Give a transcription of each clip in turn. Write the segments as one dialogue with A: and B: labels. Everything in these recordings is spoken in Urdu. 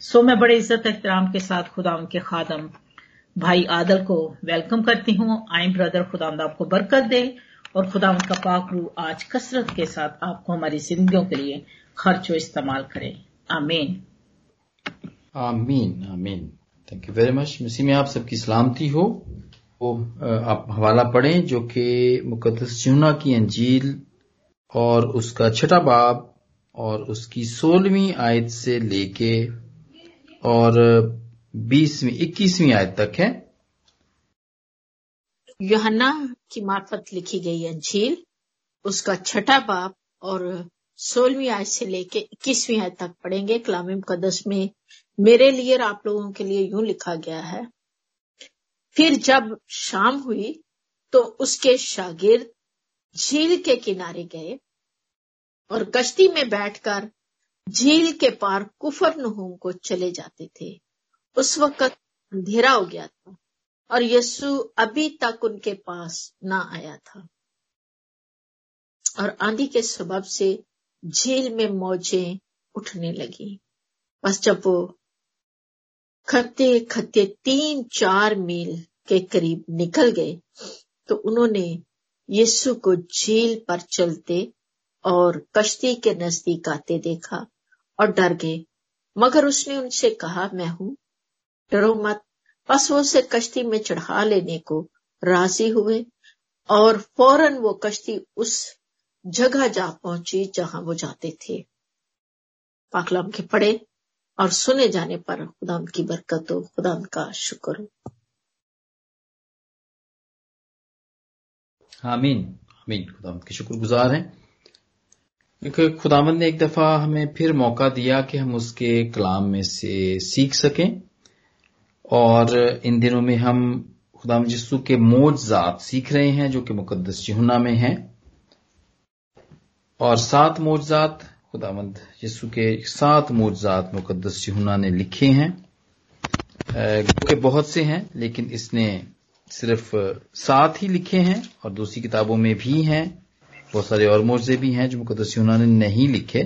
A: سو میں بڑے عزت احترام کے ساتھ خدا ان کے خادم بھائی عادل کو ویلکم کرتی ہوں۔ آئیں بردر خدا آپ کو برکت دے اور خدا ان کا پاک روح آج کثرت کے ساتھ آپ کو ہماری زندگیوں کے لیے خرچ و استعمال کرے۔ آمین۔
B: آمین آمین۔ تھینک یو ویری مچ مسیح میں آپ سب کی سلامتی ہو۔ وہ آپ حوالہ پڑھیں جو کہ مقدس چونا کی انجیل اور اس کا چھٹا باب اور اس کی سولہویں آیت سے لے کے اور بیسویں، اکیسویں آیت تک ہے۔
C: یوہنا کی مارفت لکھی گئی انجیل اس کا چھٹا باپ، اور سولہویں آیت سے لے کے اکیسویں آیت تک پڑھیں گے۔ کلام مقدس میں میرے لیے اور آپ لوگوں کے لیے یوں لکھا گیا ہے۔ پھر جب شام ہوئی تو اس کے شاگرد جھیل کے کنارے گئے اور کشتی میں بیٹھ کر جھیل کے پار کفر نہوم کو چلے جاتے تھے۔ اس وقت اندھیرا ہو گیا تھا اور یسو ابھی تک ان کے پاس نہ آیا تھا۔ اور آندھی کے سبب سے جھیل میں موجیں اٹھنے لگی بس جب وہ کھتے کھتے تین چار میل کے قریب نکل گئے تو انہوں نے یسو کو جھیل پر چلتے اور کشتی کے نزدیک آتے دیکھا۔ اور ڈر گئے۔ مگر اس نے ان سے کہا، میں ہوں۔ ڈرو مت۔ بس وہ اسے کشتی میں چڑھا لینے کو راضی ہوئے اور فوراً وہ کشتی اس جگہ جا پہنچی جہاں وہ جاتے تھے۔ پاکلام کے پڑے اور سنے جانے پر خدا کی برکت ہو۔ خدا کا شکر ہو۔
B: آمین۔ آمین۔ خدا کے شکر گزار ہیں۔ خداوند نے ایک دفعہ ہمیں پھر موقع دیا کہ ہم اس کے کلام میں سے سیکھ سکیں اور ان دنوں میں ہم خدا جسو کے موجزات سیکھ رہے ہیں جو کہ مقدس چہنا میں ہیں اور سات موجزات خدا مند یسو کے سات موجزات مقدس چہنا نے لکھے ہیں۔ کہ بہت سے ہیں، لیکن اس نے صرف سات ہی لکھے ہیں اور دوسری کتابوں میں بھی ہیں۔ بہت سارے اور موضے بھی ہیں جو مقدس یونا نے نہیں لکھے،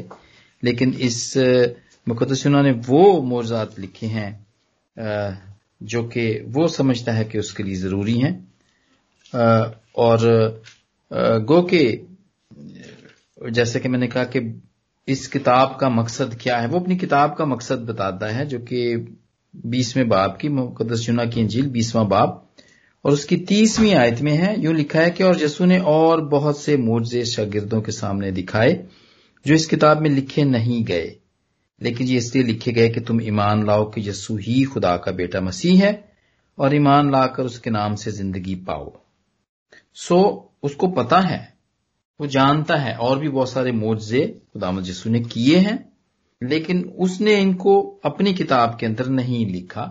B: لیکن اس مقدس یونا نے وہ موضوعات لکھے ہیں جو کہ وہ سمجھتا ہے کہ اس کے لیے ضروری ہیں۔ اور گو کہ، جیسے کہ میں نے کہا کہ اس کتاب کا مقصد کیا ہے، وہ اپنی کتاب کا مقصد بتاتا ہے، جو کہ بیسویں باب کی، مقدس یونا کی انجیل بیسواں باب۔ اور اس کی تیسویں آیت میں ہے، یوں لکھا ہے کہ اور جسو نے اور بہت سے موجے شاگردوں کے سامنے دکھائے، جو اس کتاب میں لکھے نہیں گئے۔ لیکن یہ اس لیے لکھے گئے کہ تم ایمان لاؤ کہ یسو ہی خدا کا بیٹا مسیح ہے، اور ایمان لا کر اس کے نام سے زندگی پاؤ۔ سو، اس کو پتا ہے، وہ جانتا ہے، اور بھی بہت سارے موجے خدا یسو نے کیے ہیں، لیکن اس نے ان کو اپنی کتاب کے اندر نہیں لکھا۔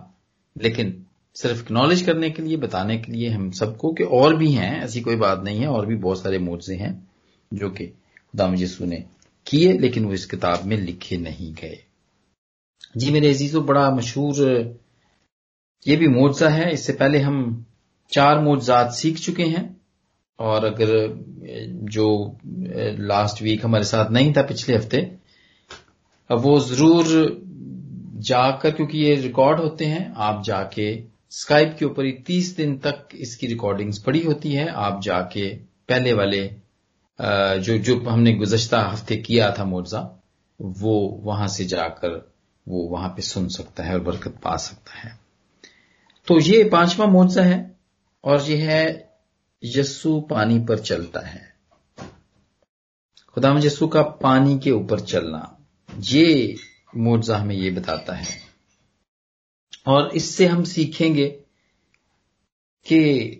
B: لیکن صرف نالج کرنے کے لیے، بتانے کے لیے ہم سب کو کہ اور بھی ہیں، ایسی کوئی بات نہیں ہے، اور بھی بہت سارے موضے ہیں جو کہ خدا یسو نے کیے، لیکن وہ اس کتاب میں لکھے نہیں گئے۔ جی میرے عزیزو، بڑا مشہور، یہ بھی معجزہ ہے۔ اس سے پہلے ہم چار معجزات سیکھ چکے ہیں۔ اور اگر جو لاسٹ ویک ہمارے ساتھ نہیں تھا پچھلے ہفتے، اب وہ ضرور جا کر، کیونکہ یہ ریکارڈ ہوتے ہیں، آپ جا کے اسکائپ کے اوپر ہی تیس دن تک اس کی ریکارڈنگز پڑی ہوتی ہے آپ جا کے پہلے والے جو جو ہم نے گزشتہ ہفتے کیا تھا مرزا وہ وہاں سے جا کر وہ وہاں پہ سن سکتا ہے اور برکت پا سکتا ہے۔ تو یہ پانچواں معاوضہ ہے اور یہ ہے یسو پانی پر چلتا ہے۔ خدا یسو کا پانی کے اوپر چلنا۔ یہ معاوضہ ہمیں یہ بتاتا ہے اور اس سے ہم سیکھیں گے کہ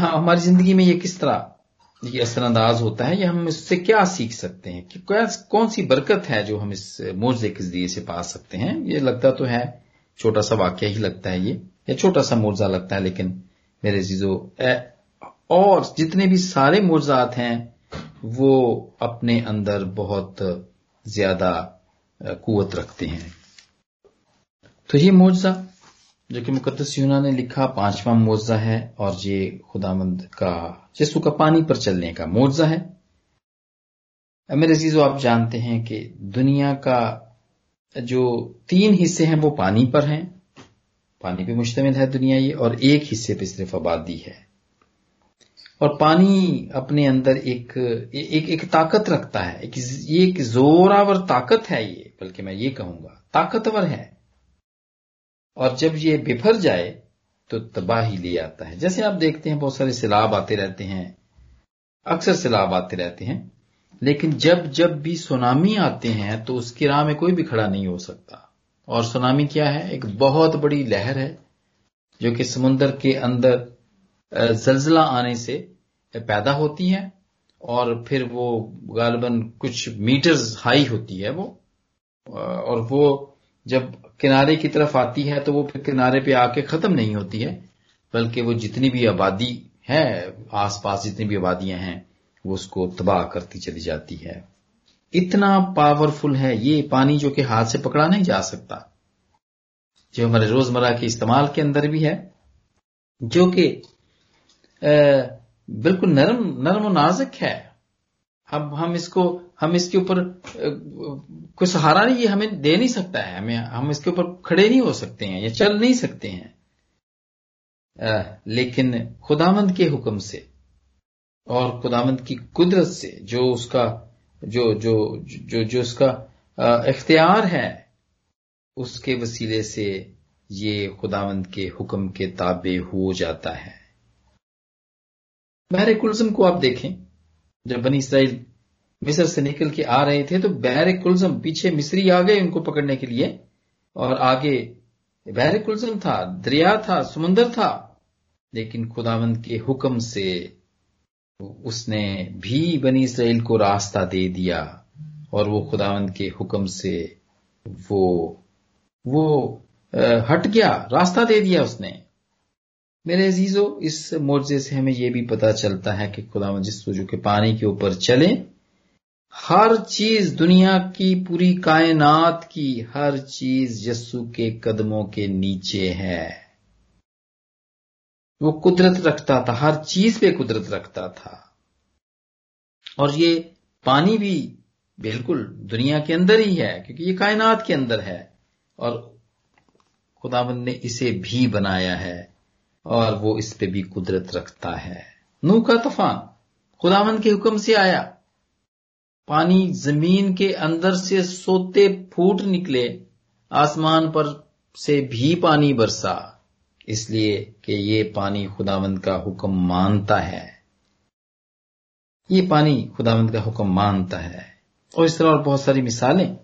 B: ہاں ہماری زندگی میں یہ کس طرح یہ اثر انداز ہوتا ہے یا ہم اس سے کیا سیکھ سکتے ہیں؟ کہ کون سی برکت ہے جو ہم اس موضے کے ذریعے سے پا سکتے ہیں؟ یہ لگتا تو ہے، چھوٹا سا واقعہ ہی لگتا ہے یہ، یا چھوٹا سا موضاء لگتا ہے، لیکن میرے عزیزو اور جتنے بھی سارے موضاعات ہیں، وہ اپنے اندر بہت زیادہ قوت رکھتے ہیں۔ تو یہ معجزہ جو کہ مقدس یونا نے لکھا پانچواں معجزہ ہے اور یہ خدا مند کا جسو کا پانی پر چلنے کا معجزہ ہے۔ میرے عزیز آپ جانتے ہیں کہ دنیا کا جو تین حصے ہیں وہ پانی پر ہیں۔ پانی پہ مشتمل ہے دنیا یہ اور ایک حصے پہ صرف آبادی ہے۔ اور پانی اپنے اندر ایک ایک, ایک طاقت رکھتا ہے۔ ایک یہ ایک زوراور طاقت ہے یہ بلکہ میں یہ کہوں گا طاقتور ہے۔ اور جب یہ بفر جائے تو تباہی لے آتا ہے۔ جیسے آپ دیکھتے ہیں بہت سارے سیلاب آتے رہتے ہیں، اکثر سیلاب آتے رہتے ہیں، لیکن جب جب بھی سونامی آتے ہیں تو اس کی راہ میں کوئی بھی کھڑا نہیں ہو سکتا۔ اور سونامی کیا ہے؟ ایک بہت بڑی لہر ہے، جو کہ سمندر کے اندر زلزلہ آنے سے پیدا ہوتی ہے اور پھر وہ غالباً کچھ میٹرز ہائی ہوتی ہے وہ۔ اور وہ جب کنارے کی طرف آتی ہے تو وہ پھر کنارے پہ آ کے ختم نہیں ہوتی ہے، بلکہ وہ جتنی بھی آبادی ہے، آس پاس جتنی بھی آبادیاں ہیں، وہ اس کو تباہ کرتی چلی جاتی ہے۔ اتنا پاورفل ہے یہ پانی جو کہ ہاتھ سے پکڑا نہیں جا سکتا، جو ہمارے روزمرہ کے استعمال کے اندر بھی ہے، جو کہ بالکل نرم نرم و نازک ہے۔ اب ہم اس کو ہم اس کے اوپر کوئی سہارا نہیں یہ ہمیں دے نہیں سکتا ہے ہمیں ہم اس کے اوپر کھڑے نہیں ہو سکتے ہیں یا چل نہیں سکتے ہیں۔ لیکن خدامند کے حکم سے اور خدامند کی قدرت سے جو اس کا جو جو جو, جو اس کا اختیار ہے اس کے وسیلے سے یہ خداوند کے حکم کے تابع ہو جاتا ہے۔ بحر کلزم کو آپ دیکھیں جب بنی اسرائیل مصر سے نکل کے آ رہے تھے تو بحر کلزم پیچھے مصری آ گئے ان کو پکڑنے کے لیے اور آگے بحر کلزم تھا، دریا تھا، سمندر تھا۔ لیکن خداوند کے حکم سے اس نے بھی بنی اسرائیل کو راستہ دے دیا اور وہ خداوند کے حکم سے وہ وہ ہٹ گیا، راستہ دے دیا اس نے۔ میرے عزیزو، اس معجزے سے ہمیں یہ بھی پتا چلتا ہے کہ خدا جس جو کہ پانی کے اوپر چلے ہر چیز دنیا کی پوری کائنات کی ہر چیز یسو کے قدموں کے نیچے ہے۔ وہ قدرت رکھتا تھا، ہر چیز پہ قدرت رکھتا تھا۔ اور یہ پانی بھی بالکل دنیا کے اندر ہی ہے، کیونکہ یہ کائنات کے اندر ہے۔ اور خداوند نے اسے بھی بنایا ہے اور وہ اس پہ بھی قدرت رکھتا ہے۔ نو کا طوفان خداوند کے حکم سے آیا۔ پانی زمین کے اندر سے سوتے پھوٹ نکلے، آسمان پر سے بھی پانی برسا۔ اس لیے کہ یہ پانی خداوند کا حکم مانتا ہے۔ یہ پانی خداوند کا حکم مانتا ہے۔ اور اس طرح اور بہت ساری مثالیں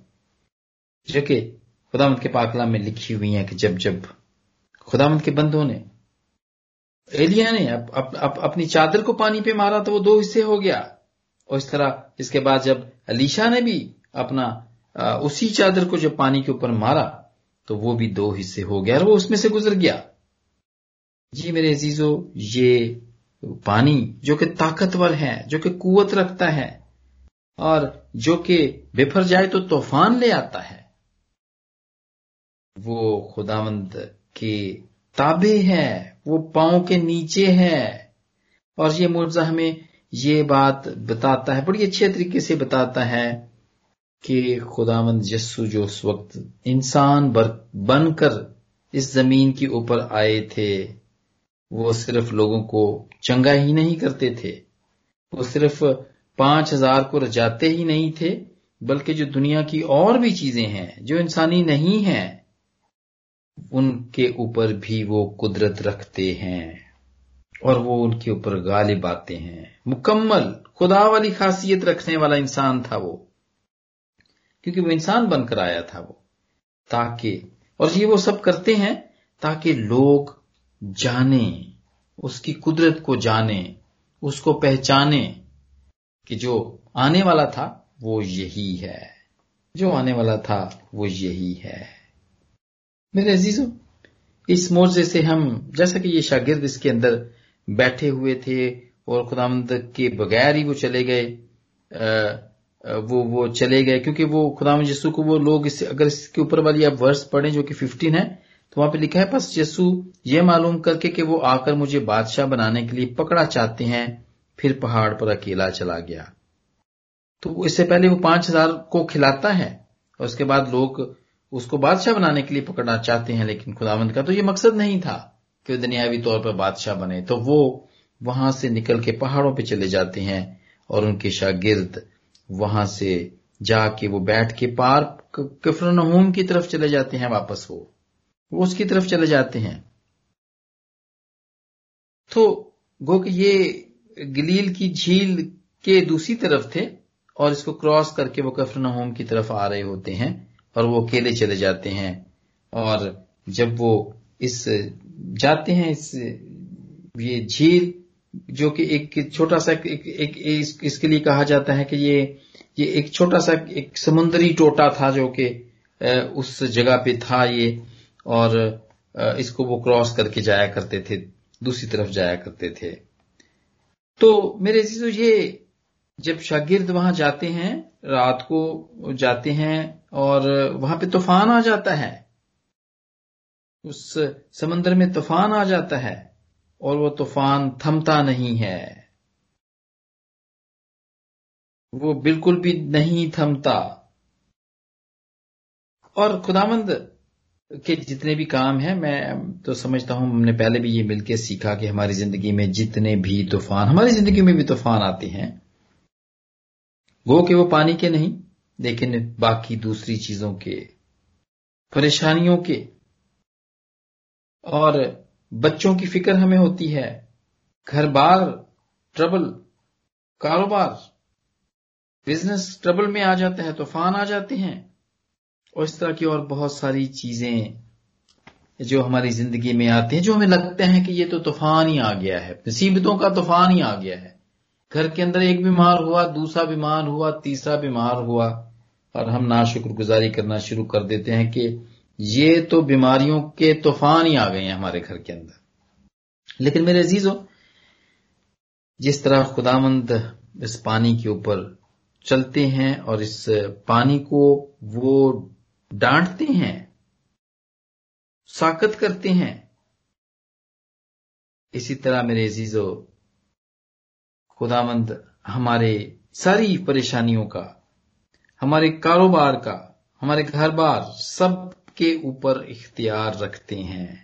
B: جو کہ خداوند کے پاکلام میں لکھی ہوئی ہیں کہ جب جب خداوند کے بندوں نے، ایلیا نے اب اب اب اپنی چادر کو پانی پہ مارا تو وہ دو حصے ہو گیا۔ اور اس طرح اس کے بعد جب علیشا نے بھی اپنا اسی چادر کو جب پانی کے اوپر مارا، تو وہ بھی دو حصے ہو گیا اور وہ اس میں سے گزر گیا۔ جی میرے عزیزو، یہ پانی جو کہ طاقتور ہے، جو کہ قوت رکھتا ہے اور جو کہ بفر جائے تو طوفان لے آتا ہے، وہ خداوند کے تابع ہے، وہ پاؤں کے نیچے ہے۔ اور یہ مرزا ہمیں یہ بات بتاتا ہے، بڑی اچھے طریقے سے بتاتا ہے کہ خداوند یسو جو اس وقت انسان بن کر اس زمین کے اوپر آئے تھے، وہ صرف لوگوں کو چنگا ہی نہیں کرتے تھے۔ وہ صرف پانچ ہزار کو رجاتے ہی نہیں تھے، بلکہ جو دنیا کی اور بھی چیزیں ہیں، جو انسانی نہیں ہیں، ان کے اوپر بھی وہ قدرت رکھتے ہیں۔ اور وہ ان کے اوپر غالب آتے ہیں۔ مکمل، خدا والی خاصیت رکھنے والا انسان تھا وہ۔ کیونکہ وہ انسان بن کر آیا تھا وہ۔ تاکہ، اور یہ وہ سب کرتے ہیں تاکہ لوگ جانیں اس کی قدرت کو جانیں اس کو پہچانیں کہ جو آنے والا تھا وہ یہی ہے۔ جو آنے والا تھا وہ یہی ہے۔ میرے عزیزو اس موضے سے ہم، جیسا کہ یہ شاگرد اس کے اندر بیٹھے ہوئے تھے اور خدا کے بغیر ہی وہ چلے گئے۔ وہ وہ چلے گئے کیونکہ وہ خدا یسو کو وہ لوگ اس اگر اس کے اوپر والی آپ ورس پڑھیں جو کہ ففٹین ہے، تو وہاں پہ لکھا ہے بس یسو یہ معلوم کر کے کہ وہ آ کر مجھے بادشاہ بنانے کے لیے پکڑا چاہتے ہیں، پھر پہاڑ پر اکیلا چلا گیا۔ تو اس سے پہلے وہ پانچ ہزار کو کھلاتا ہے اور اس کے بعد لوگ اس کو بادشاہ بنانے کے لیے پکڑنا چاہتے ہیں، لیکن خداوند کا تو یہ مقصد نہیں تھا۔ کہ وہ دنیاوی طور پر بادشاہ بنے تو وہ وہاں سے نکل کے پہاڑوں پہ چلے جاتے ہیں اور ان کے شاگرد وہاں سے جا کے وہ بیٹھ کے پار کفرنہوم کی طرف چلے جاتے ہیں واپس وہ۔ وہ اس کی طرف چلے جاتے ہیں۔ تو گو کہ یہ گلیل کی جھیل کے دوسری طرف تھے اور اس کو کراس کر کے وہ کفرنہوم کی طرف آ رہے ہوتے ہیں اور وہ اکیلے چلے جاتے ہیں اور جب وہ اس جاتے ہیں اس یہ جھیل جو کہ ایک چھوٹا سا ایک ایک اس کے لیے کہا جاتا ہے کہ یہ یہ ایک چھوٹا سا ایک سمندری ٹوٹا تھا جو کہ اس جگہ پہ تھا یہ اور اس کو وہ کراس کر کے جایا کرتے تھے، دوسری طرف جایا کرتے تھے۔ تو میرے عزیزو یہ جب شاگرد وہاں جاتے ہیں، رات کو جاتے ہیں اور وہاں پہ طوفان آ جاتا ہے۔ اس سمندر میں طوفان آ جاتا ہے اور وہ طوفان تھمتا نہیں ہے۔ وہ بالکل بھی نہیں تھمتا۔ اور خدامند کے جتنے بھی کام ہیں، میں تو سمجھتا ہوں ہم نے پہلے بھی یہ مل کے سیکھا کہ ہماری زندگی میں جتنے بھی طوفان، ہماری زندگی میں بھی طوفان آتے ہیں۔ وہ کہ وہ پانی کے نہیں، لیکن باقی دوسری چیزوں کے، پریشانیوں کے اور بچوں کی فکر ہمیں ہوتی ہے۔ گھر بار ٹربل، کاروبار، بزنس ٹربل میں آ جاتا ہے طوفان آ جاتے ہیں۔ اور اس طرح کی اور بہت ساری چیزیں جو ہماری زندگی میں آتے ہیں، جو ہمیں لگتے ہیں کہ یہ تو طوفان ہی آ گیا ہے۔ مصیبتوں کا طوفان ہی آ گیا ہے۔ گھر کے اندر ایک بیمار ہوا، دوسرا بیمار ہوا، تیسرا بیمار ہوا۔ اور ہم نا شکر گزاری کرنا شروع کر دیتے ہیں کہ یہ تو بیماریوں کے طوفان ہی آ گئے ہیں ہمارے گھر کے اندر۔ لیکن میرے عزیزوں، جس طرح خدامند اس پانی کے اوپر چلتے ہیں اور اس پانی کو وہ ڈانٹتے ہیں، ساکت کرتے ہیں، اسی طرح میرے عزیزو خدا مند ہمارے ساری پریشانیوں کا، ہمارے کاروبار کا، ہمارے گھر بار سب کے اوپر اختیار رکھتے ہیں۔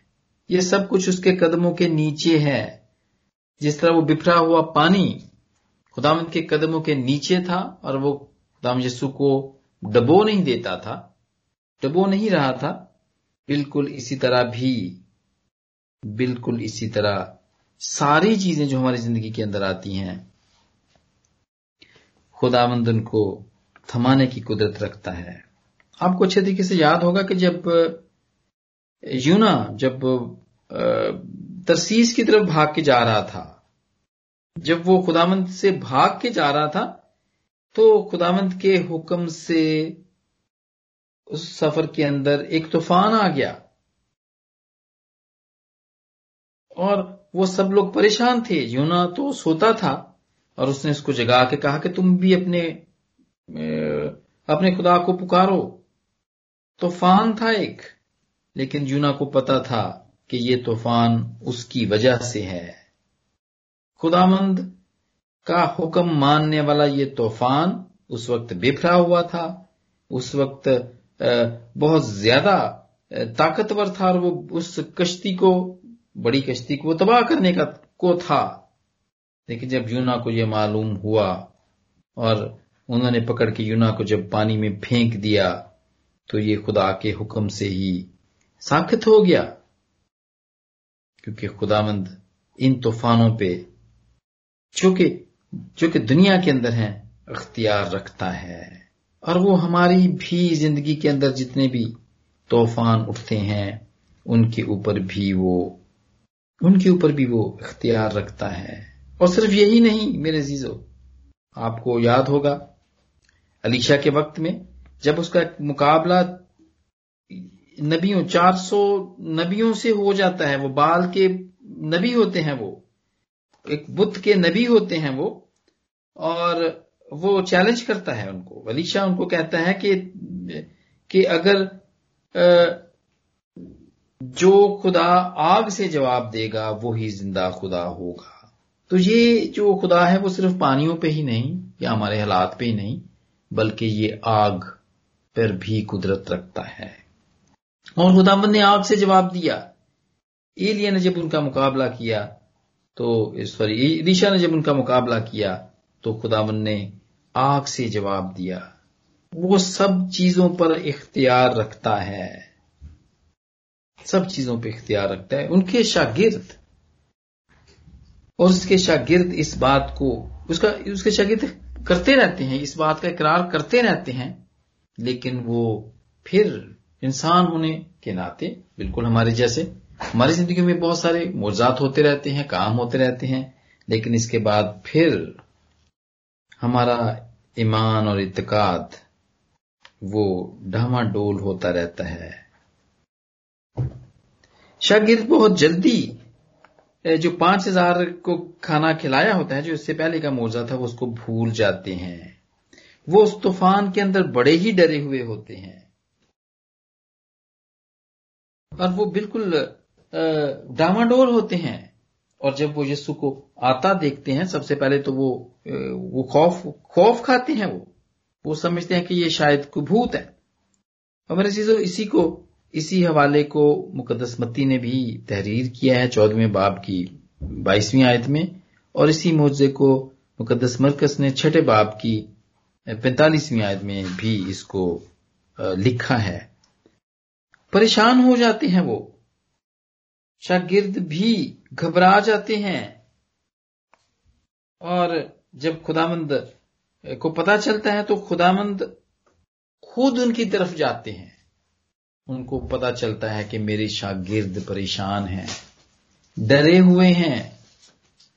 B: یہ سب کچھ اس کے قدموں کے نیچے ہے۔ جس طرح وہ بفرا ہوا پانی خداوند کے قدموں کے نیچے تھا اور وہ خدام یسو کو ڈبو نہیں دیتا تھا، ڈبو نہیں رہا تھا، بالکل اسی طرح بھی، بالکل اسی طرح ساری چیزیں جو ہماری زندگی کے اندر آتی ہیں خدا مند ان کو تھمانے کی قدرت رکھتا ہے۔ آپ کو اچھے طریقے سے یاد ہوگا کہ جب، یونا جب ترسیس کی طرف بھاگ کے جا رہا تھا، جب وہ خدامند سے بھاگ کے جا رہا تھا، تو خدامند کے حکم سے اس سفر کے اندر ایک طوفان آ گیا۔ اور وہ سب لوگ پریشان تھے۔ یونا تو سوتا تھا اور اس نے اس کو جگا کے کہا کہ تم بھی اپنے اپنے خدا کو پکارو۔ طوفان تھا ایک، لیکن یونا کو پتا تھا کہ یہ طوفان اس کی وجہ سے ہے۔ خدامند کا حکم ماننے والا یہ طوفان اس وقت بفرا ہوا تھا۔ اس وقت بہت زیادہ طاقتور تھا اور وہ اس کشتی کو، بڑی کشتی کو تباہ کرنے کا، کو تھا۔ لیکن جب یونا کو یہ معلوم ہوا اور انہوں نے پکڑ کے یونا کو جب پانی میں پھینک دیا تو یہ خدا کے حکم سے ہی ساخت ہو گیا۔ کیونکہ خداوند ان طوفانوں پہ جو کہ دنیا کے اندر ہیں، اختیار رکھتا ہے۔ اور وہ ہماری بھی زندگی کے اندر جتنے بھی طوفان اٹھتے ہیں، ان کے اوپر بھی وہ، ان کے اوپر بھی وہ اختیار رکھتا ہے۔ اور صرف یہی نہیں، میرے عزیزو، آپ کو یاد ہوگا علیشا کے وقت میں جب اس کا مقابلہ نبیوں، چار سو نبیوں سے ہو جاتا ہے، وہ بال کے نبی ہوتے ہیں وہ، ایک بت کے نبی ہوتے ہیں وہ، اور وہ چیلنج کرتا ہے ان کو۔ ولی شاہ ان کو کہتا ہے کہ کہ اگر جو خدا آگ سے جواب دے گا، وہی زندہ خدا ہوگا۔ تو یہ جو خدا ہے، وہ صرف پانیوں پہ ہی نہیں، یا ہمارے حالات پہ ہی نہیں، بلکہ یہ آگ پر بھی قدرت رکھتا ہے۔ اور خداون نے آگ سے جواب دیا، ایلیا نے جب ان کا مقابلہ کیا، تو سوری ریشا نے جب ان کا مقابلہ کیا، تو خداون نے آگ سے جواب دیا۔ وہ سب چیزوں پر اختیار رکھتا ہے۔ سب چیزوں پہ اختیار رکھتا ہے۔ ان کے شاگرد۔ اور اس کے شاگرد اس بات کو، اس کا، اس کے شاگرد کرتے رہتے ہیں، اس بات کا اقرار کرتے رہتے ہیں۔ لیکن وہ پھر انسان ہونے کے ناطے بالکل ہمارے جیسے، ہماری زندگی میں بہت سارے موزات ہوتے رہتے ہیں، کام ہوتے رہتے ہیں، لیکن اس کے بعد پھر ہمارا ایمان اور اعتقاد وہ ڈھاما ڈول ہوتا رہتا ہے۔ شاگرد بہت جلدی جو پانچ ہزار کو کھانا کھلایا ہوتا ہے، جو اس سے پہلے کا موزہ تھا، وہ اس کو بھول جاتے ہیں۔ وہ اس طوفان کے اندر بڑے ہی ڈرے ہوئے ہوتے ہیں۔ اور وہ بالکل ڈاماڈور ہوتے ہیں۔ اور جب وہ یسو کو آتا دیکھتے ہیں، سب سے پہلے تو وہ وہ خوف خوف کھاتے ہیں وہ۔ وہ سمجھتے ہیں کہ یہ شاید کوئی بھوت ہے۔ اور میرے چیزوں اسی کو، اسی حوالے کو مقدس متی نے بھی تحریر کیا ہے چودہویں باب کی بائیسویں آیت میں۔ اور اسی معجزے کو مقدس مرکز نے چھٹے باب کی پینتالیسویں آیت میں بھی اس کو لکھا ہے۔ پریشان ہو جاتے ہیں وہ۔ شاگرد بھی گھبرا جاتے ہیں۔ اور جب خدامند کو پتا چلتا ہے تو خدامند خود ان کی طرف جاتے ہیں۔ ان کو پتا چلتا ہے کہ میرے شاگرد پریشان ہیں۔ ڈرے ہوئے ہیں۔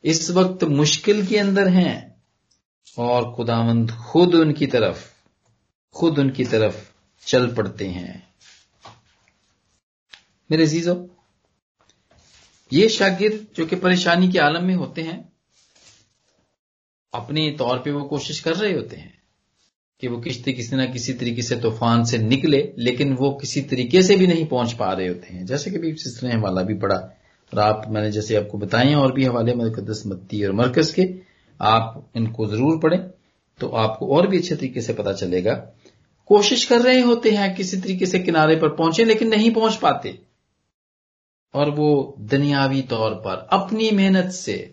B: اس وقت مشکل کے اندر ہیں۔ اور خدامند خود ان کی طرف، خود ان کی طرف چل پڑتے ہیں۔ میرے عزیزو، یہ شاگرد جو کہ پریشانی کے عالم میں ہوتے ہیں، اپنے طور پہ وہ کوشش کر رہے ہوتے ہیں کہ وہ کشتی کسی نہ کسی طریقے سے طوفان سے نکلے، لیکن وہ کسی طریقے سے بھی نہیں پہنچ پا رہے ہوتے ہیں۔ جیسے کہ سسٹر نے حوالہ بھی پڑا اور آپ میں نے جیسے آپ کو بتائے اور بھی حوالے مقدس متی اور مرکز کے آپ ان کو ضرور پڑھیں تو آپ کو اور بھی اچھے طریقے سے پتا چلے گا۔ کوشش کر رہے ہوتے ہیں کسی طریقے سے کنارے پر پہنچے لیکن نہیں پہنچ پاتے۔ اور وہ دنیاوی طور پر اپنی محنت سے،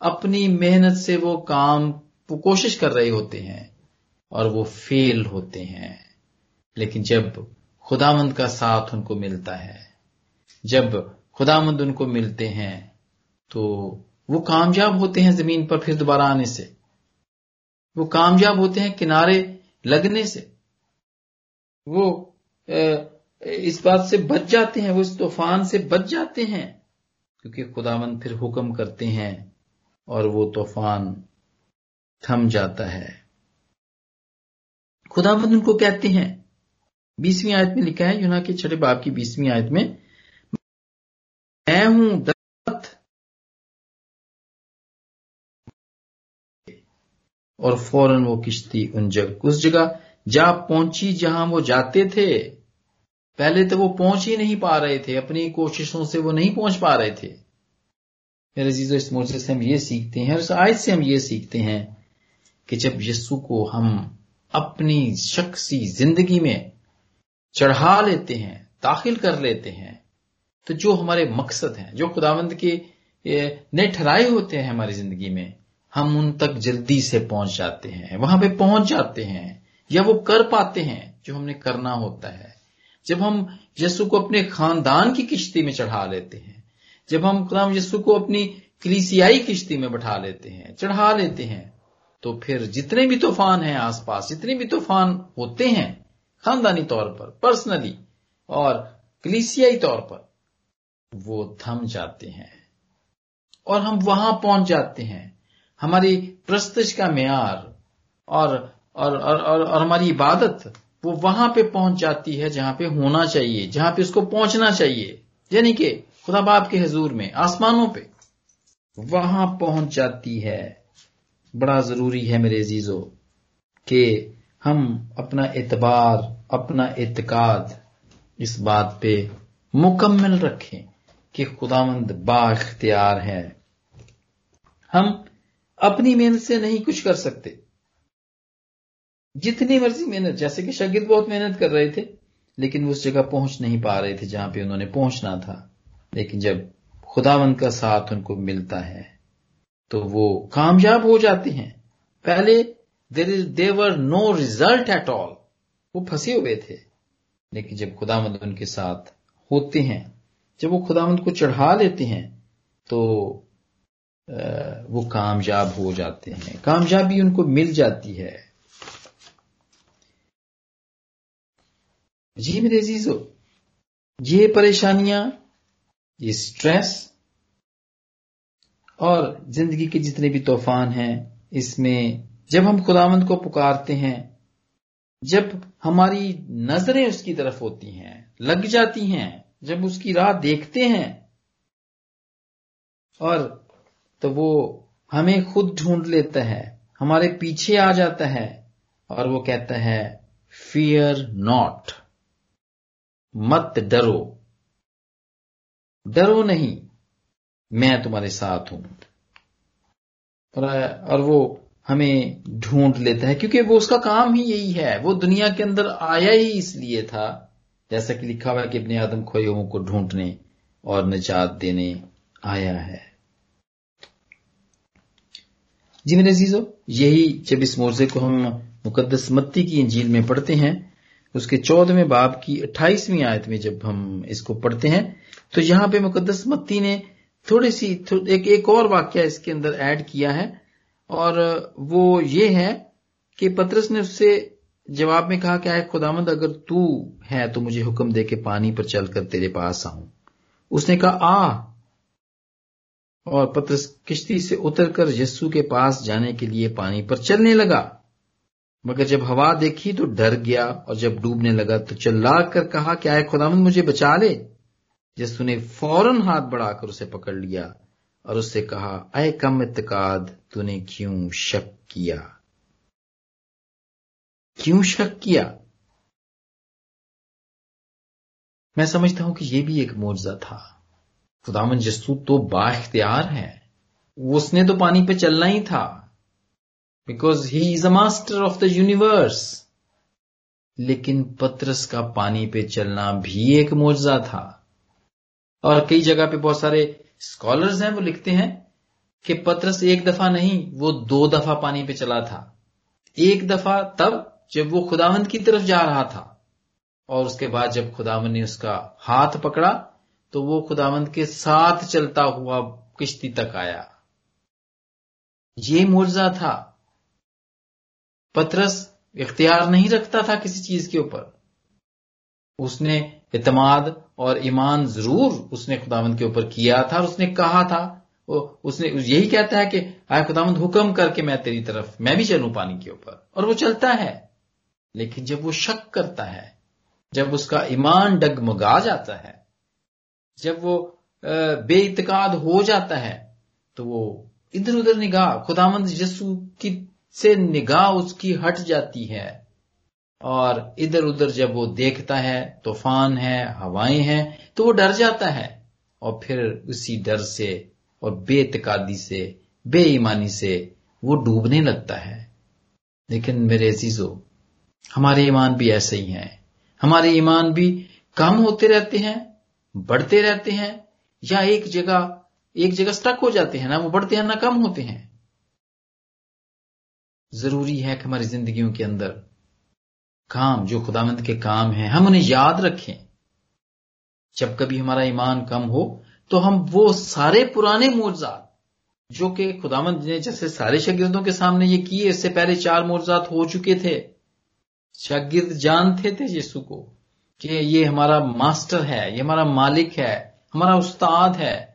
B: اپنی محنت سے وہ کام وہ کوشش کر رہے ہوتے ہیں اور وہ فیل ہوتے ہیں۔ لیکن جب خدا مند کا ساتھ ان کو ملتا ہے، جب خدا مند ان کو ملتے ہیں تو وہ کامیاب ہوتے ہیں زمین پر پھر دوبارہ آنے سے۔ وہ کامیاب ہوتے ہیں کنارے لگنے سے۔ وہ اس بات سے بچ جاتے ہیں، وہ اس طوفان سے بچ جاتے ہیں۔ کیونکہ خدا مند پھر حکم کرتے ہیں اور وہ طوفان تھم جاتا ہے۔ خدا مند ان کو کہتے ہیں۔ بیسویں آیت میں لکھا ہے یونا کے چھٹے باپ کی بیسویں آیت میں میں ہوں اور فوراً وہ کشتی ان جگہ اس جگہ جا پہنچی جہاں وہ جاتے تھے۔ پہلے تو وہ پہنچ ہی نہیں پا رہے تھے، اپنی کوششوں سے وہ نہیں پہنچ پا رہے تھے۔ میرے عزیز و اس موجود سے ہم یہ سیکھتے ہیں، اس آیت سے ہم یہ سیکھتے ہیں کہ جب یسو کو ہم اپنی شخصی زندگی میں چڑھا لیتے ہیں، داخل کر لیتے ہیں، تو جو ہمارے مقصد ہیں، جو خداوند کے نے ٹھہرائے ہوتے ہیں ہماری زندگی میں ہم ان تک جلدی سے پہنچ جاتے ہیں، وہاں پہ پہنچ جاتے ہیں، یا وہ کر پاتے ہیں جو ہم نے کرنا ہوتا ہے۔ جب ہم یسو کو اپنے خاندان کی کشتی میں چڑھا لیتے ہیں، جب ہم خدام یسو کو اپنی کلیسیائی کشتی میں بٹھا لیتے ہیں، چڑھا لیتے ہیں، تو پھر جتنے بھی طوفان ہیں آس پاس، جتنے بھی طوفان ہوتے ہیں خاندانی طور پر، پرسنلی اور کلیسیائی طور پر، وہ تھم جاتے ہیں۔ اور ہم وہاں پہنچ جاتے ہیں۔ ہماری پرستش کا معیار اور اور, اور, اور, اور ہماری عبادت وہ وہاں پہ پہنچ جاتی ہے جہاں پہ ہونا چاہیے جہاں پہ اس کو پہنچنا چاہیے۔ یعنی کہ خدا باپ کے حضور میں آسمانوں پہ۔ وہاں پہنچ جاتی ہے۔ بڑا ضروری ہے میرے عزیزو کہ ہم اپنا اعتبار اپنا اعتقاد اس بات پہ مکمل رکھیں کہ خدا مند با اختیار ہے۔ ہم اپنی محنت سے نہیں کچھ کر سکتے۔ جتنی مرضی محنت، جیسے کہ شاگرد بہت محنت کر رہے تھے، لیکن وہ اس جگہ پہنچ نہیں پا رہے تھے جہاں پہ انہوں نے پہنچنا تھا۔ لیکن جب خداون کا ساتھ ان کو ملتا ہے، تو وہ کامیاب ہو جاتے ہیں۔ پہلے دیور نو ریزلٹ ایٹ آل وہ پھنسے ہوئے تھے۔ لیکن جب خدا مند ان کے ساتھ ہوتے ہیں، جب وہ خدا مند کو چڑھا لیتے ہیں، تو وہ کامیاب ہو جاتے ہیں۔ کامیابی ان کو مل جاتی ہے۔ جی میرے عزیزو، یہ پریشانیاں، یہ سٹریس اور زندگی کے جتنے بھی طوفان ہیں، اس میں جب ہم خداوند کو پکارتے ہیں، جب ہماری نظریں اس کی طرف ہوتی ہیں، لگ جاتی ہیں، جب اس کی راہ دیکھتے ہیں اور تو وہ ہمیں خود ڈھونڈ لیتا ہے، ہمارے پیچھے آ جاتا ہے اور وہ کہتا ہے فیئر ناٹ مت ڈرو۔ ڈرو نہیں، میں تمہارے ساتھ ہوں۔ اور وہ ہمیں ڈھونڈ لیتا ہے، کیونکہ وہ اس کا کام ہی یہی ہے۔ وہ دنیا کے اندر آیا ہی اس لیے تھا، جیسا کہ لکھا ہوا کہ اپنے آدم کھوئے کو ڈھونڈنے اور نجات دینے آیا ہے۔ جی میرے عزیزو، یہی جب اس موضوع کو ہم مقدس متی کی انجیل میں پڑھتے ہیں، اس کے چودہ باب کی اٹھائیسویں آیت میں جب ہم اس کو پڑھتے ہیں، تو یہاں پہ مقدس متی نے تھوڑی سی ایک ایک اور واقعہ اس کے اندر ایڈ کیا ہے، اور وہ یہ ہے کہ پترس نے اس سے جواب میں کہا کہ آئے خدامند اگر تو ہے تو مجھے حکم دے کے پانی پر چل کر تیرے پاس آؤں۔ اس نے کہا آ اور پترس کشتی سے اتر کر یسو کے پاس جانے کے لیے پانی پر چلنے لگا۔ مگر جب ہوا دیکھی تو ڈر گیا اور جب ڈوبنے لگا تو چلا کر کہا کہ آئے خدامند مجھے بچا لے۔ جس نے فوراً ہاتھ بڑھا کر اسے پکڑ لیا اور اس سے کہا، اے کم اتقاد تو نے کیوں شک کیا؟ کیوں شک کیا؟ میں سمجھتا ہوں کہ یہ بھی ایک معجزہ تھا۔ خدامن جسو تو با اختیار ہے اس نے تو پانی پہ چلنا ہی تھا۔ Because he is a master of the universe لیکن پترس کا پانی پہ چلنا بھی ایک معجزہ تھا۔ اور کئی جگہ پہ بہت سارے اسکالرز ہیں، وہ لکھتے ہیں کہ پترس ایک دفعہ نہیں، وہ دو دفعہ پانی پہ چلا تھا۔ ایک دفعہ تب جب وہ خداوند کی طرف جا رہا تھا۔ اور اس کے بعد جب خداوند نے اس کا ہاتھ پکڑا تو وہ خداوند کے ساتھ چلتا ہوا کشتی تک آیا۔ یہ مرزا تھا۔ پترس اختیار نہیں رکھتا تھا کسی چیز کے اوپر۔ اس نے اعتماد اور ایمان ضرور اس نے خداوند کے اوپر کیا تھا اور اس نے کہا تھا۔ اس نے یہی کہتا ہے کہ آئے خداوند، حکم کر کے میں تیری طرف، میں بھی چلوں پانی کے اوپر۔ اور وہ چلتا ہے۔ لیکن جب وہ شک کرتا ہے، جب اس کا ایمان ڈگمگا جاتا ہے جب وہ بے اتقاد ہو جاتا ہے، تو وہ ادھر ادھر نگاہ، خداوند یسو کی سے نگاہ اس کی ہٹ جاتی ہے۔ اور ادھر ادھر جب وہ دیکھتا ہے، طوفان ہے، ہوائیں ہیں، تو وہ ڈر جاتا ہے۔ اور پھر اسی ڈر سے اور بے اعتقادی سے، بے ایمانی سے وہ ڈوبنے لگتا ہے۔ لیکن میرے عزیزو، ہمارے ایمان بھی ایسے ہی ہیں۔ ہمارے ایمان بھی کم ہوتے رہتے ہیں بڑھتے رہتے ہیں یا ایک جگہ ایک جگہ سٹک ہو جاتے ہیں، نہ وہ بڑھتے ہیں، نہ کم ہوتے ہیں۔ ضروری ہے کہ ہماری زندگیوں کے اندر کام، جو خداوند کے کام ہیں، ہم انہیں یاد رکھیں۔ جب کبھی ہمارا ایمان کم ہو تو ہم وہ سارے پرانے موجزات جو کہ خدامند نے جیسے سارے شاگردوں کے سامنے یہ کیے، اس سے پہلے چار موجزات ہو چکے تھے، شاگرد جانتے تھے یسو کو۔ کہ یہ ہمارا ماسٹر ہے، یہ ہمارا مالک ہے، ہمارا استاد ہے،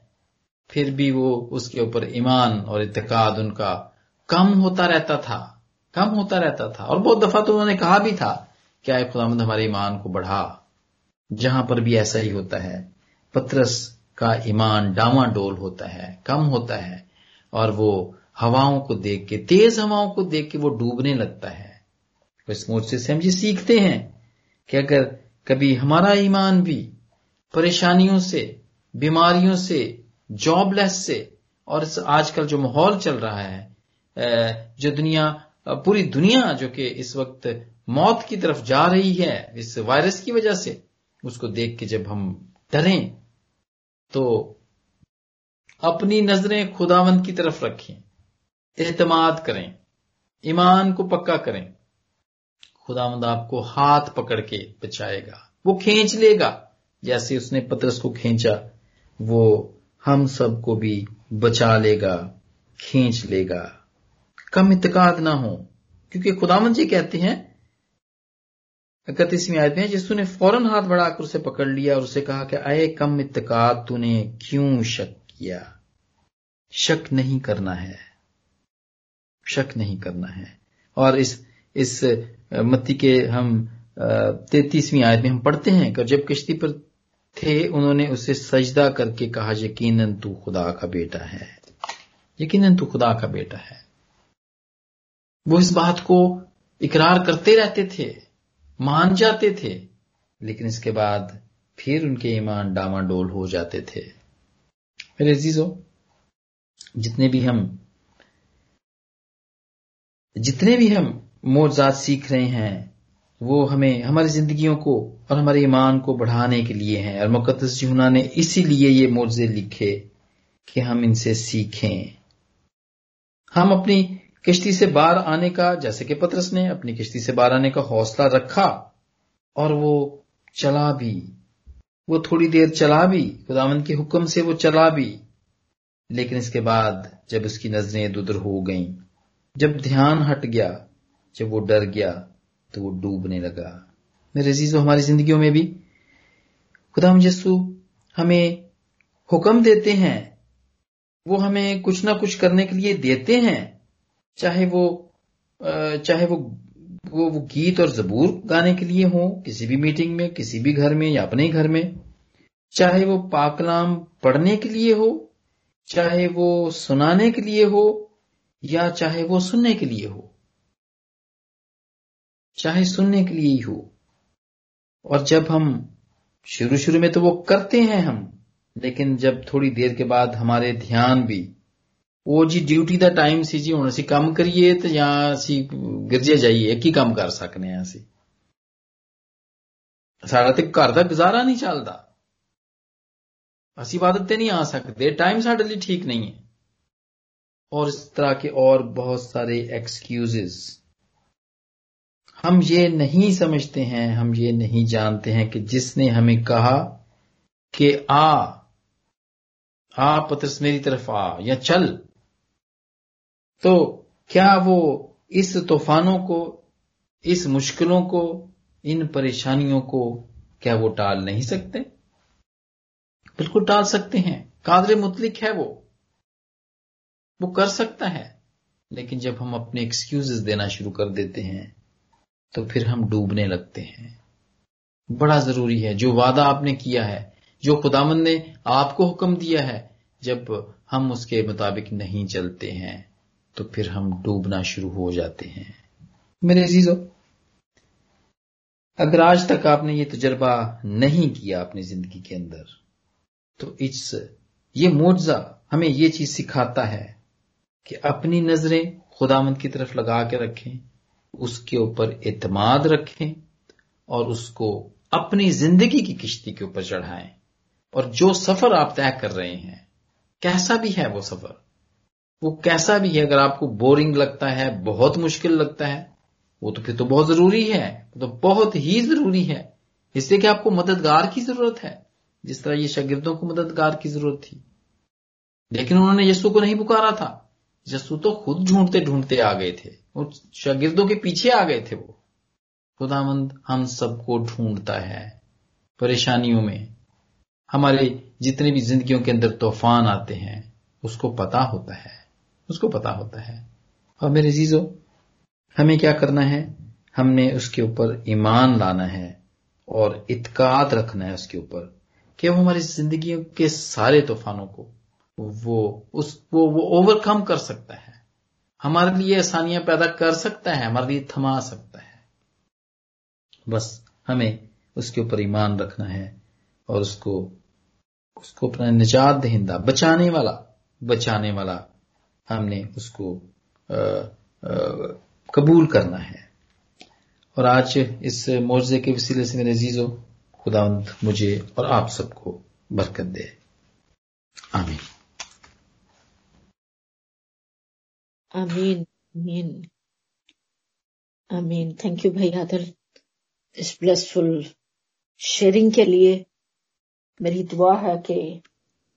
B: پھر بھی وہ اس کے اوپر ایمان اور اعتقاد ان کا کم ہوتا رہتا تھا، کم ہوتا رہتا تھا۔ اور بہت دفعہ تو انہوں نے کہا بھی تھا کیا خدا مند ہمارے ایمان کو بڑھا۔ جہاں پر بھی ایسا ہی ہوتا ہے، پترس کا ایمان ڈاما ڈول ہوتا ہے، کم ہوتا ہے، اور وہ ہواؤں کو دیکھ کے، تیز ہواؤں کو دیکھ کے وہ ڈوبنے لگتا ہے۔ اس مورچے سے ہم یہ سیکھتے ہیں کہ اگر کبھی ہمارا ایمان بھی پریشانیوں سے، بیماریوں سے جاب لیس سے اور آج کل جو ماحول چل رہا ہے جو دنیا، پوری دنیا جو کہ اس وقت موت کی طرف جا رہی ہے، اس وائرس کی وجہ سے، اس کو دیکھ کے جب ہم ڈریں، تو اپنی نظریں خداوند کی طرف رکھیں، اعتماد کریں، ایمان کو پکا کریں۔ خداوند آپ کو ہاتھ پکڑ کے بچائے گا، وہ کھینچ لے گا۔ جیسے اس نے پترس کو کھینچا، وہ ہم سب کو بھی بچا لے گا، کھینچ لے گا۔ کم اتقاد نہ ہو کیونکہ خداون جی کہتے ہیں، اکتیسویں آیت میں جسو نے فوراً ہاتھ بڑھا کر اسے پکڑ لیا اور اسے کہا کہ، اے کم اتقاد تو نے کیوں شک کیا؟ شک نہیں کرنا ہے۔ شک نہیں کرنا ہے۔ اور اس اس متی کے ہم تینتیسویں آیت میں ہم پڑھتے ہیں کہ جب کشتی پر تھے، انہوں نے اسے سجدہ کر کے کہا، یقیناً تو خدا کا بیٹا ہے۔ یقیناً تو خدا کا بیٹا ہے۔ وہ اس بات کو اقرار کرتے رہتے تھے، مان جاتے تھے، لیکن اس کے بعد پھر ان کے ایمان ڈاما ڈول ہو جاتے تھے۔ میرے عزیزو، جتنے بھی ہم، جتنے بھی ہم موجات سیکھ رہے ہیں، وہ ہمیں ہماری زندگیوں کو اور ہمارے ایمان کو بڑھانے کے لیے ہیں۔ اور مقدس جہنا نے اسی لیے یہ موضے لکھے کہ ہم ان سے سیکھیں۔ ہم اپنی کشتی سے باہر آنے کا، جیسے کہ پترس نے اپنی کشتی سے باہر آنے کا حوصلہ رکھا اور وہ چلا بھی۔ وہ تھوڑی دیر چلا بھی خداون کے حکم سے وہ چلا بھی۔ لیکن اس کے بعد جب اس کی نظریں ددر ہو گئیں، جب دھیان ہٹ گیا جب وہ ڈر گیا تو وہ ڈوبنے لگا۔ میرے عزیزو ہماری زندگیوں میں بھی خدا یسو ہمیں حکم دیتے ہیں، وہ ہمیں کچھ نہ کچھ کرنے کے لیے دیتے ہیں۔ چاہے وہ چاہے وہ وہ گیت اور زبور گانے کے لیے ہوں، کسی بھی میٹنگ میں، کسی بھی گھر میں یا اپنے ہی گھر میں۔ چاہے وہ پاکلام پڑھنے کے لیے ہو، چاہے وہ سنانے کے لیے ہو یا چاہے وہ سننے کے لیے ہو۔ چاہے سننے کے لیے ہی ہو۔ اور جب ہم شروع شروع میں تو وہ کرتے ہیں ہم، لیکن جب تھوڑی دیر کے بعد ہمارے دھیان بھی، وہ جی ڈیوٹی دا ٹائم سی جی ہوں اسی کام کریے تو یا اسی گرجے جائیے، ایک ہی کام کر سکنے ہیں اسی سارا تو گھر کا گزارا نہیں چلتا۔ اسی عبادت نہیں آ سکتے ٹائم سارے لیے ٹھیک نہیں ہے۔ اور اس طرح کے اور بہت سارے ایکسکیوز ہم یہ نہیں سمجھتے ہیں، ہم یہ نہیں جانتے ہیں کہ جس نے ہمیں کہا کہ آ آ، پترس میری طرف آ یا چل۔ تو کیا وہ اس طوفانوں کو، اس مشکلوں کو، ان پریشانیوں کو کیا وہ ٹال نہیں سکتے؟ بالکل ٹال سکتے ہیں۔ قادر متلک ہے وہ۔ وہ کر سکتا ہے۔ لیکن جب ہم اپنے ایکسکیوز دینا شروع کر دیتے ہیں تو پھر ہم ڈوبنے لگتے ہیں۔ بڑا ضروری ہے، جو وعدہ آپ نے کیا ہے، جو خدامن نے آپ کو حکم دیا ہے، جب ہم اس کے مطابق نہیں چلتے ہیں، تو پھر ہم ڈوبنا شروع ہو جاتے ہیں۔ میرے عزیزو، اگر آج تک آپ نے یہ تجربہ نہیں کیا اپنی زندگی کے اندر، تو اس یہ معجزہ ہمیں یہ چیز سکھاتا ہے کہ اپنی نظریں خدا مند کی طرف لگا کے رکھیں۔ اس کے اوپر اعتماد رکھیں اور اس کو اپنی زندگی کی کشتی کے اوپر چڑھائیں اور جو سفر آپ طے کر رہے ہیں، کیسا بھی ہے وہ سفر؟ وہ کیسا بھی ہے، اگر آپ کو بورنگ لگتا ہے، بہت مشکل لگتا ہے، وہ تو پھر تو بہت ضروری ہے تو بہت ہی ضروری ہے۔ اس سے کہ آپ کو مددگار کی ضرورت ہے، جس طرح یہ شاگردوں کو مددگار کی ضرورت تھی۔ لیکن انہوں نے یسو کو نہیں پکارا تھا یسو تو خود ڈھونڈتے ڈھونڈتے آ گئے تھے۔ شاگردوں کے پیچھے آ گئے تھے وہ۔ خدا مند ہم سب کو ڈھونڈتا ہے پریشانیوں میں۔ ہمارے جتنے بھی زندگیوں کے اندر طوفان آتے ہیں، اس کو پتا ہوتا ہے۔ اس کو پتا ہوتا ہے۔ اور میرے عزیزو، ہمیں کیا کرنا ہے؟ ہم نے اس کے اوپر ایمان لانا ہے اور اتقاد رکھنا ہے اس کے اوپر کہ وہ ہماری زندگی کے سارے طوفانوں کو وہ اس وہ وہ اوور کم کر سکتا ہے۔ ہمارے لیے آسانیاں پیدا کر سکتا ہے، ہمارے لیے تھما سکتا ہے۔ بس ہمیں اس کے اوپر ایمان رکھنا ہے اور اس کو اس کو اپنا نجات دہندہ، بچانے والا بچانے والا ہم نے اس کو قبول کرنا ہے۔ اور آج اس معجزے کے وسیلے سے میرے عزیزو، خداوند مجھے اور آپ سب کو برکت دے۔ آمین۔
C: آمین آمین آمین. تھینک یو بھائی آدر اس بلیسفل شیئرنگ کے لیے میری دعا ہے کہ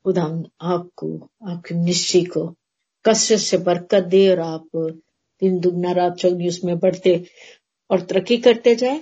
C: خدا آپ کو، آپ کی منسٹری کو کثرت سے برکت دے اور آپ دن دگنا رات چوگنی اس میں بڑھتے اور ترقی کرتے جائیں